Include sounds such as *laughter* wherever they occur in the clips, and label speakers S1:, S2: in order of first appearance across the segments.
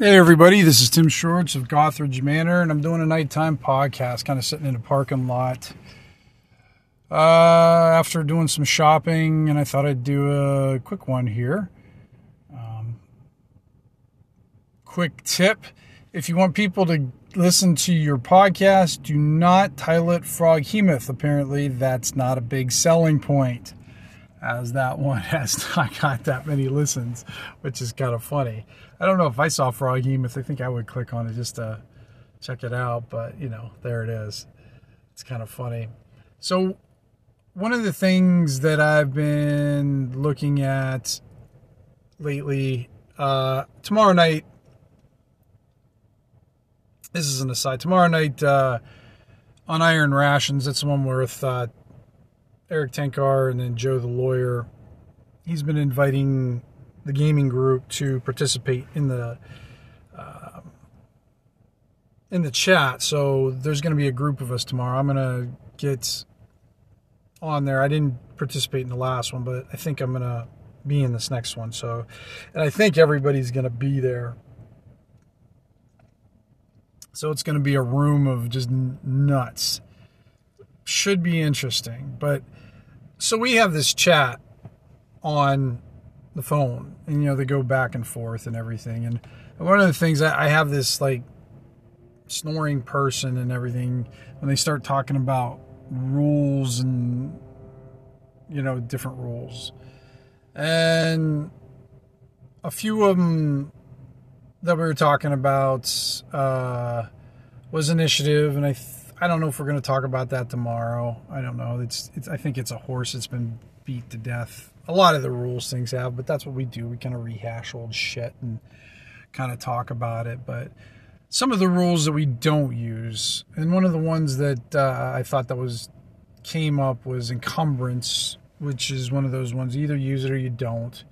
S1: Hey everybody, this is Tim Shorts of Gothridge Manor, and I'm doing a nighttime podcast, kind of sitting in a parking lot. Uh, after doing some shopping, and I thought I'd do a quick one here. Um, quick tip: if you want people to listen to your podcast, do not title it Froghemoth. Apparently, that's not a big selling point as that one *laughs* has not got that many listens, which is kind of funny. I don't know if I saw Froggy, Froghemoth, I think I would click on it just to check it out, but you know, there it is. It's kind of funny. So, one of the things that I've been looking at lately, uh, tomorrow night, this is an aside, tomorrow night, uh, on Iron Rations, it's one worth uh, Eric Tenkar and then Joe the lawyer. He's been inviting the gaming group to participate in the uh, in the chat. So there's going to be a group of us tomorrow. I'm going to get on there. I didn't participate in the last one, but I think I'm going to be in this next one. So, and I think everybody's going to be there. So it's going to be a room of just nuts. Should be interesting, but so we have this chat on the phone and you know they go back and forth and everything and one of the things i have this like snoring person and everything when they start talking about rules and you know different rules. And a few of them that we were talking about uh, was initiative and i th- I don't know if we're going to talk about that tomorrow. I don't know. It's, it's I think it's a horse that's been beat to death. A lot of the rules things have, but that's what we do. We kind of rehash old shit and kind of talk about it. But some of the rules that we don't use, and one of the ones that uh, I thought that was came up was encumbrance, which is one of those ones either use it or you don't.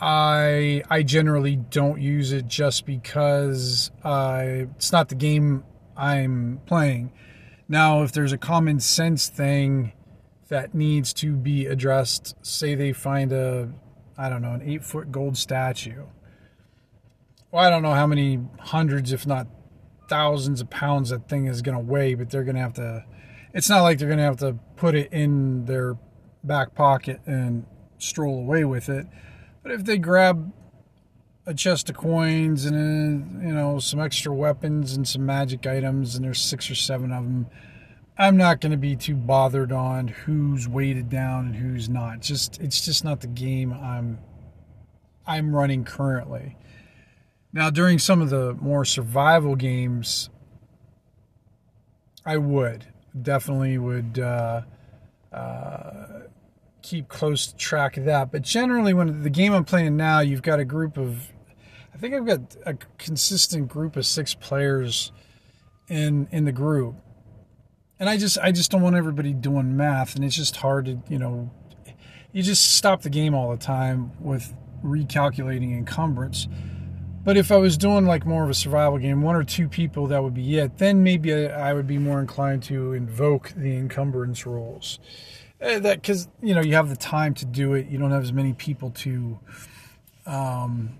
S1: I I generally don't use it just because uh, it's not the game I'm playing. Now, if there's a common sense thing that needs to be addressed, say they find a, I don't know, an eight foot gold statue. Well, I don't know how many hundreds, if not thousands of pounds that thing is going to weigh, but they're going to have to, it's not like they're going to have to put it in their back pocket and stroll away with it. But if they grab a chest of coins and a, you know some extra weapons and some magic items and there's six or seven of them i'm not going to be too bothered on who's weighted down and who's not. Just it's just not the game i'm i'm running currently. Now during some of the more survival games i would definitely would uh, uh, keep close track of that. But generally, when the game I'm playing now, you've got a group of I think I've got a consistent group of six players in in the group, and I just I just don't want everybody doing math, and it's just hard to you know, you just stop the game all the time with recalculating encumbrance. But if I was doing like more of a survival game, one or two people, that would be it. Then maybe I would be more inclined to invoke the encumbrance rules. Uh, that because you know you have the time to do it. You don't have as many people to um,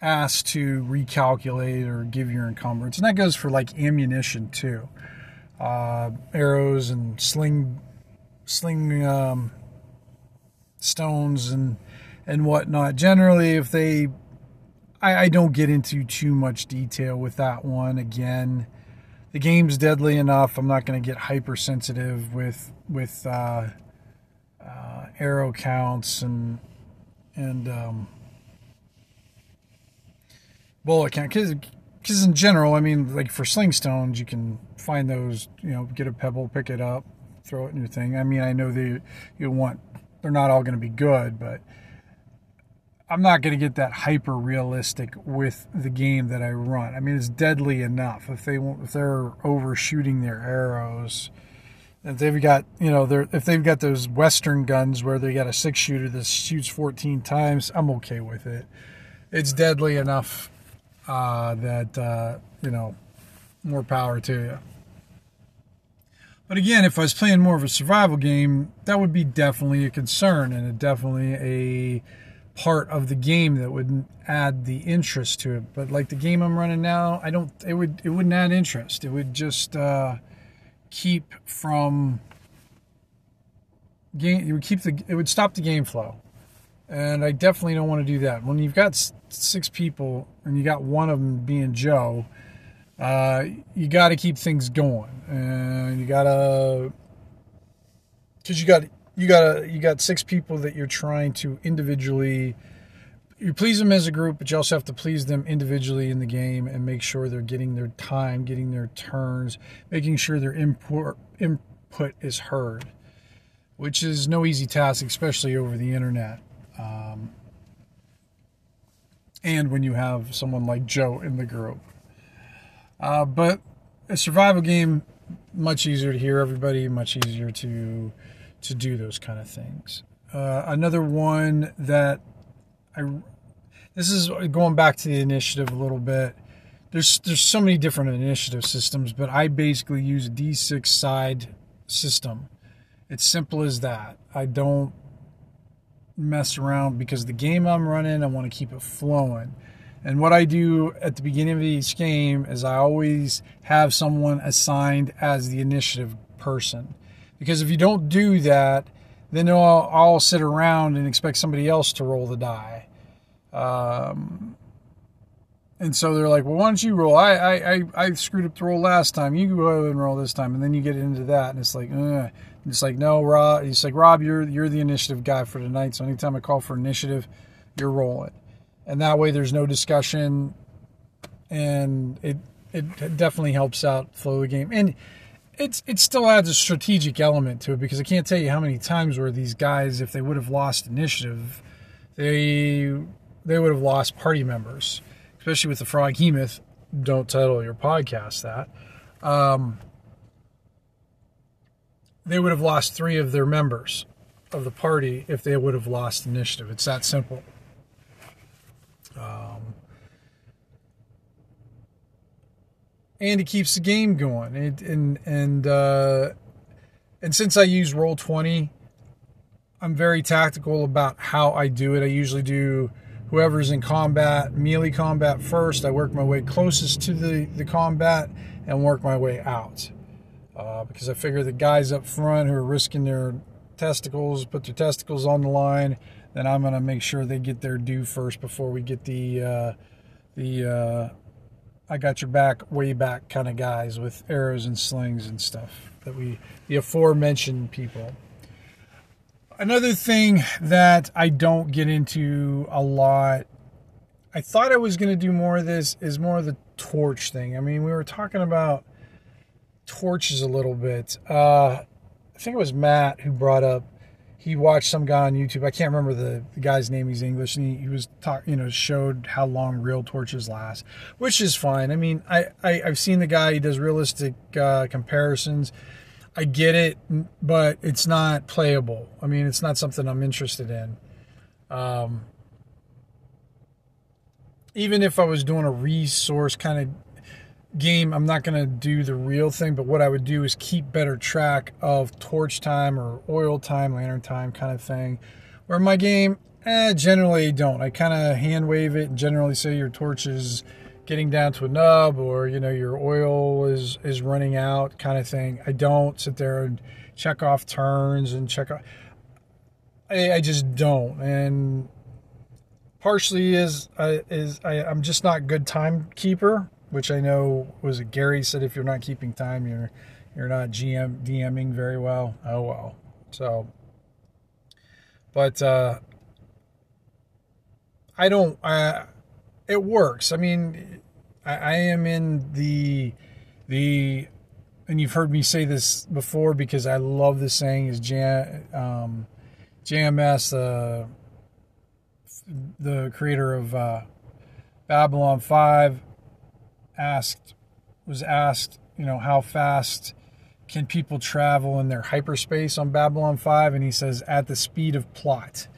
S1: asked to recalculate or give your encumbrance, and that goes for like ammunition too, uh, arrows and sling, sling um, stones and and whatnot. Generally, if they, I, I don't get into too much detail with that one. Again, the game's deadly enough. I'm not going to get hypersensitive with with uh, uh, arrow counts and and um, bullet count because in general, I mean, like for sling stones, you can find those. You know, get a pebble, pick it up, throw it in your thing. I mean, I know they you want they're not all going to be good, but I'm not going to get that hyper realistic with the game that I run. I mean, it's deadly enough if they if they're overshooting their arrows. If they've got, you know, they're, if they've got those Western guns where they got a six shooter that shoots 14 times, I'm okay with it. It's deadly enough uh, that uh, you know more power to you. But again, if I was playing more of a survival game, that would be definitely a concern and a, definitely a part of the game that would add the interest to it. But like the game I'm running now, I don't. It would. It wouldn't add interest. It would just uh, keep from game. It would keep the. It would stop the game flow, and I definitely don't want to do that. When you've got six people and you got one of them being Joe uh, you got to keep things going, and you got to because you got you got you got six people that you're trying to individually you please them as a group, but you also have to please them individually in the game and make sure they're getting their time, getting their turns, making sure their input input is heard, which is no easy task, especially over the internet. Um, and when you have someone like Joe in the group. Uh, but a survival game, much easier to hear everybody, much easier to to do those kind of things. Uh, another one that I this is going back to the initiative a little bit. There's there's so many different initiative systems, but I basically use a D6 side system. It's simple as that. I don't mess around because the game I'm running, I want to keep it flowing. And what I do at the beginning of each game is I always have someone assigned as the initiative person. Because if you don't do that, then I'll, I'll sit around and expect somebody else to roll the die. Um, and so they're like, well, why don't you roll? I, I, I, I screwed up the roll last time. You go ahead and roll this time. And then you get into that. And it's like, Ugh. It's like, no, Rob. It's like, Rob, you're, you're the initiative guy for tonight. So anytime I call for initiative, you're rolling and that way there's no discussion, and it it definitely helps out flow the game, and it's it still adds a strategic element to it because I can't tell you how many times where these guys, if they would have lost initiative, they they would have lost party members, especially with the Froghemoth. Don't title your podcast that. Um, they would have lost three of their members of the party if they would have lost initiative. It's that simple. Um, and it keeps the game going. It, and and uh, and since I use Roll20, I'm very tactical about how I do it. I usually do whoever's in combat, melee combat first. I work my way closest to the, the combat and work my way out. Uh, because I figure the guys up front who are risking their testicles, put their testicles on the line, then I'm going to make sure they get their due first before we get the uh, the uh, I got your back way back kind of guys with arrows and slings and stuff that we the aforementioned people. Another thing that I don't get into a lot I thought I was going to do more of this is more of the torch thing. I mean, we were talking about torches a little bit. Uh, I think it was Matt who brought up he watched some guy on YouTube. I can't remember the, the guy's name. He's English, and he, he was talk, you know, showed how long real torches last, which is fine. I mean, I, I have seen the guy. He does realistic uh, comparisons. I get it, but it's not playable. I mean, it's not something I'm interested in. Um, even if I was doing a resource kind of game, I'm not going to do the real thing, but what I would do is keep better track of torch time or oil time, lantern time kind of thing. Where my game, eh, generally don't. I kind of hand wave it and generally say your torch is getting down to a nub or, you know, your oil is, is running out kind of thing. I don't sit there and check off turns and check off. I, I just don't. And partially is, uh, is I, I'm just not good timekeeper which I know was Gary said if you're not keeping time, you're you're not GM DMing very well. Oh well. So, but uh, I don't. Uh, it works. I mean, I, I am in the the, and you've heard me say this before because I love the saying is J, um, JMS, uh, the creator of uh, Babylon Five asked was asked, you know, how fast can people travel in their hyperspace on Babylon 5 and he says at the speed of plot.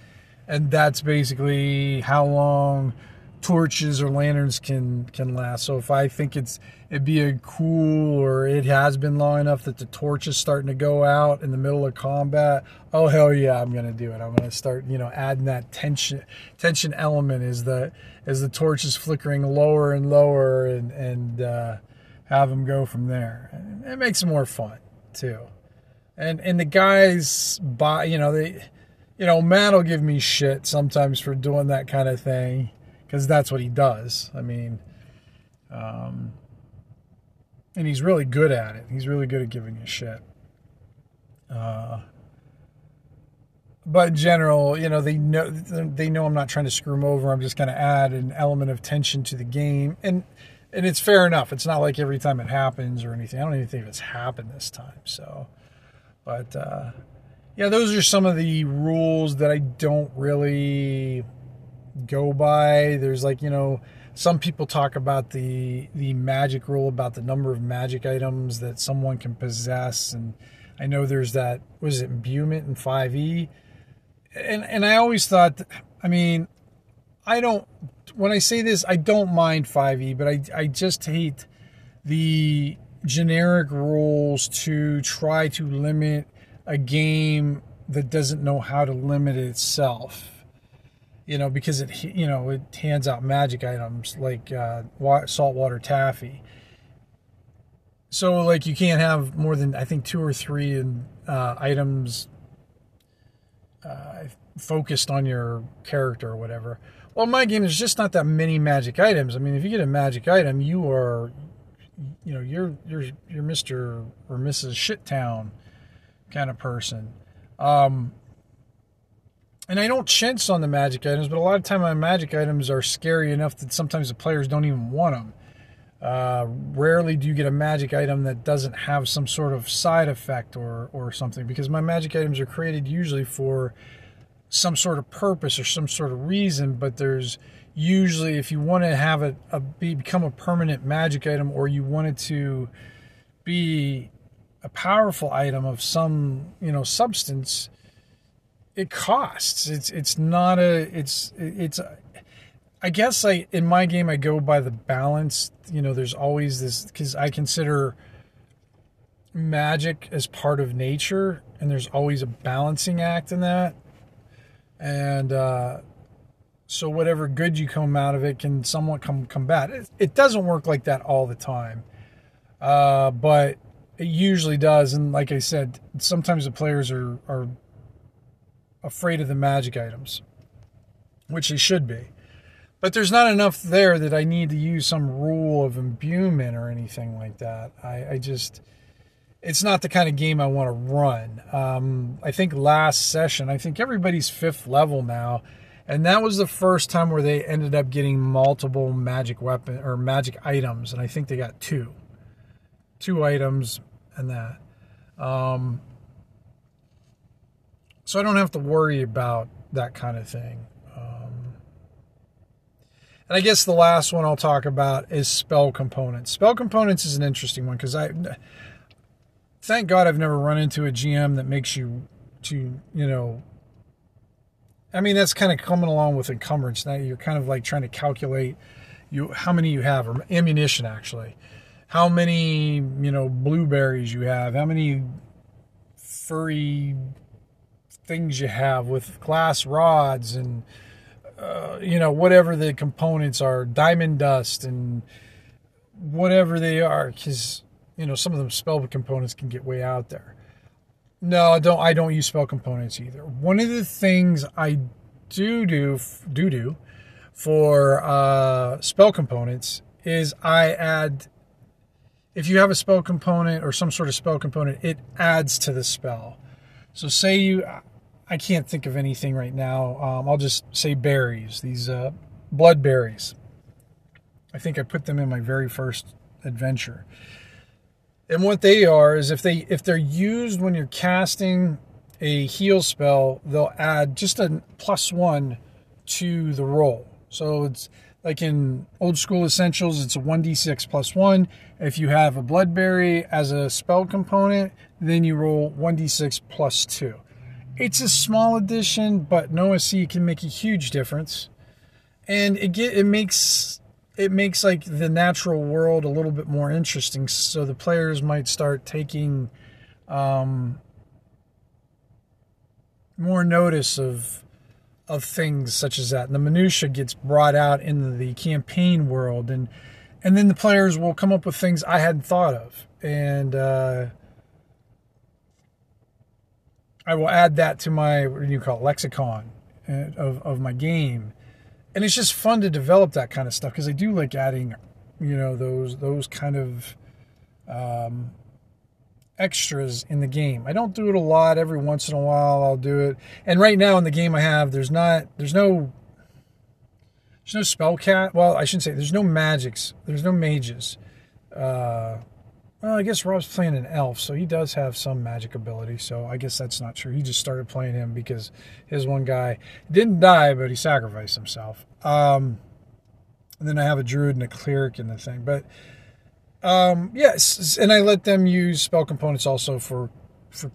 S1: And that's basically how long torches or lanterns can can last. So if I think it's it'd be a cool or it has been long enough that the torch is starting to go out in the middle of combat, oh hell yeah, I'm gonna do it. I'm gonna start you know adding that tension tension element as the as the torch is flickering lower and lower and and uh, have them go from there. It makes it more fun too. And and the guys buy you know they you know Matt will give me shit sometimes for doing that kind of thing because that's what he does. I mean, um, and he's really good at it. He's really good at giving you shit. Uh, but in general, you know, they know they know I'm not trying to screw them over. I'm just going to add an element of tension to the game, and and it's fair enough. It's not like every time it happens or anything. I don't even think it's happened this time. So, but uh, yeah, those are some of the rules that I don't really go by. There's like, you know, some people talk about the the magic rule about the number of magic items that someone can possess and I know there's that was it imbuement in 5e. And and I always thought I mean, I don't when I say this, I don't mind 5e, but I I just hate the generic rules to try to limit a game that doesn't know how to limit itself you know, because it you know it hands out magic items like uh, saltwater taffy. So like you can't have more than I think two or three in, uh, items uh, focused on your character or whatever. Well, my game there's just not that many magic items. I mean, if you get a magic item, you are, you know, you're you're you're Mister or Mrs. Shittown kind of person. Um, and I don't chintz on the magic items, but a lot of time my magic items are scary enough that sometimes the players don't even want them. Uh, rarely do you get a magic item that doesn't have some sort of side effect or or something because my magic items are created usually for some sort of purpose or some sort of reason but there's usually if you want to have it a, be, become a permanent magic item or you want it to be a powerful item of some you know substance it costs. It's it's not a it's it's. I guess I in my game I go by the balance. You know, there's always this because I consider magic as part of nature, and there's always a balancing act in that. And uh, so, whatever good you come out of it can somewhat come combat. It, it doesn't work like that all the time, uh, but it usually does. And like I said, sometimes the players are are afraid of the magic items, which they should be. But there's not enough there that I need to use some rule of imbuement or anything like that. I, I just, it's not the kind of game I want to run. Um, I think last session, I think everybody's fifth level now, and that was the first time where they ended up getting multiple magic weapon or magic items, and I think they got two, two items and that. Um, so I don't have to worry about that kind of thing. Um, and I guess the last one I'll talk about is spell components. Spell components is an interesting one because I, thank God, I've never run into a GM that makes you to you know. I mean, that's kind of coming along with encumbrance. Now you're kind of like trying to calculate you how many you have or ammunition actually, how many you know blueberries you have, how many furry things you have with glass rods and uh, you know whatever the components are diamond dust and whatever they are because you know some of the spell components can get way out there. No i don't i don't use spell components either. One of the things i do do do do for uh, spell components is i add if you have a spell component or some sort of spell component it adds to the spell. So say you I can't think of anything right now. Um, I'll just say berries, these uh, blood berries. I think I put them in my very first adventure. And what they are is if they if they're used when you're casting a heal spell, they'll add just a plus one to the roll. So it's like in old school essentials, it's a 1d6 plus one. If you have a bloodberry as a spell component, then you roll 1d6 plus two. It's a small addition, but Noah C can make a huge difference. and it get it makes it makes like the natural world a little bit more interesting. So the players might start taking um, more notice of of things such as that. And the minutia gets brought out into the campaign world, and and then the players will come up with things I hadn't thought of, and uh, I will add that to my what do you call it, lexicon uh, of of my game, and it's just fun to develop that kind of stuff because I do like adding, you know, those those kind of um, extras in the game. I don't do it a lot. Every once in a while, I'll do it. And right now in the game I have, there's not, there's no, there's no spell cat. Well, I shouldn't say there's no magics. There's no mages. Uh, well, I guess Rob's playing an elf, so he does have some magic ability. So I guess that's not true. He just started playing him because his one guy didn't die, but he sacrificed himself. Um, and then I have a druid and a cleric in the thing, but um, yes, and I let them use spell components also for for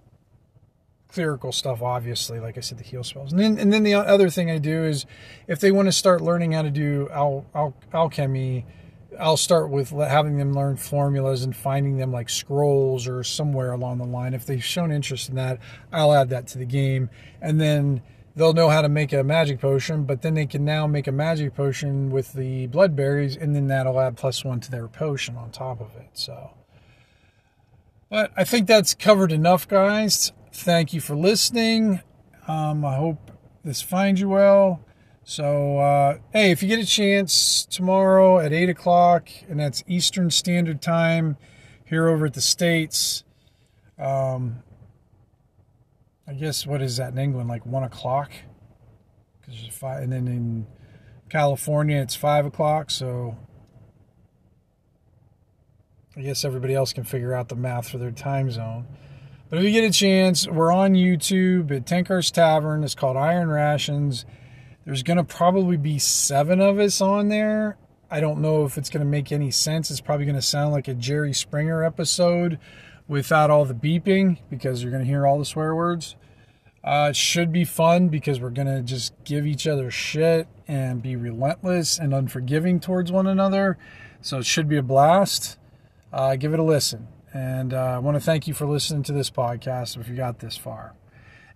S1: clerical stuff. Obviously, like I said, the heal spells. And then and then the other thing I do is if they want to start learning how to do al- al- alchemy. I'll start with having them learn formulas and finding them like scrolls or somewhere along the line. If they've shown interest in that, I'll add that to the game. And then they'll know how to make a magic potion, but then they can now make a magic potion with the blood berries, and then that'll add plus one to their potion on top of it. So, but I think that's covered enough, guys. Thank you for listening. Um, I hope this finds you well. So, uh, hey, if you get a chance tomorrow at 8 o'clock, and that's Eastern Standard Time here over at the States, um, I guess what is that in England like one o'clock? Because five, and then in California it's five o'clock. So I guess everybody else can figure out the math for their time zone. But if you get a chance, we're on YouTube at Tenkar's Tavern. It's called Iron Rations. There's going to probably be seven of us on there. I don't know if it's going to make any sense. It's probably going to sound like a Jerry Springer episode without all the beeping because you're going to hear all the swear words. Uh, it should be fun because we're going to just give each other shit and be relentless and unforgiving towards one another. So it should be a blast. Uh, give it a listen. And uh, I want to thank you for listening to this podcast if you got this far.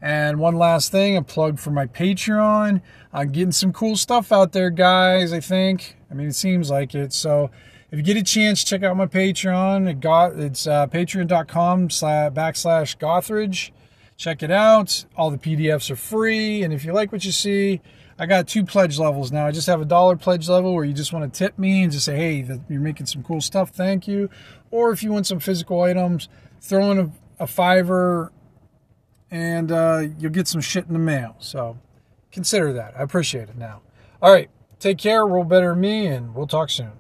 S1: And one last thing, a plug for my Patreon. I'm getting some cool stuff out there, guys, I think. I mean, it seems like it. So if you get a chance, check out my Patreon. It got, it's uh, patreon.com slash backslash Gothridge. Check it out. All the PDFs are free. And if you like what you see, I got two pledge levels now. I just have a dollar pledge level where you just want to tip me and just say, hey, you're making some cool stuff. Thank you. Or if you want some physical items, throw in a, a fiver and uh, you'll get some shit in the mail. So consider that. I appreciate it now. All right. Take care. Roll better me, and we'll talk soon.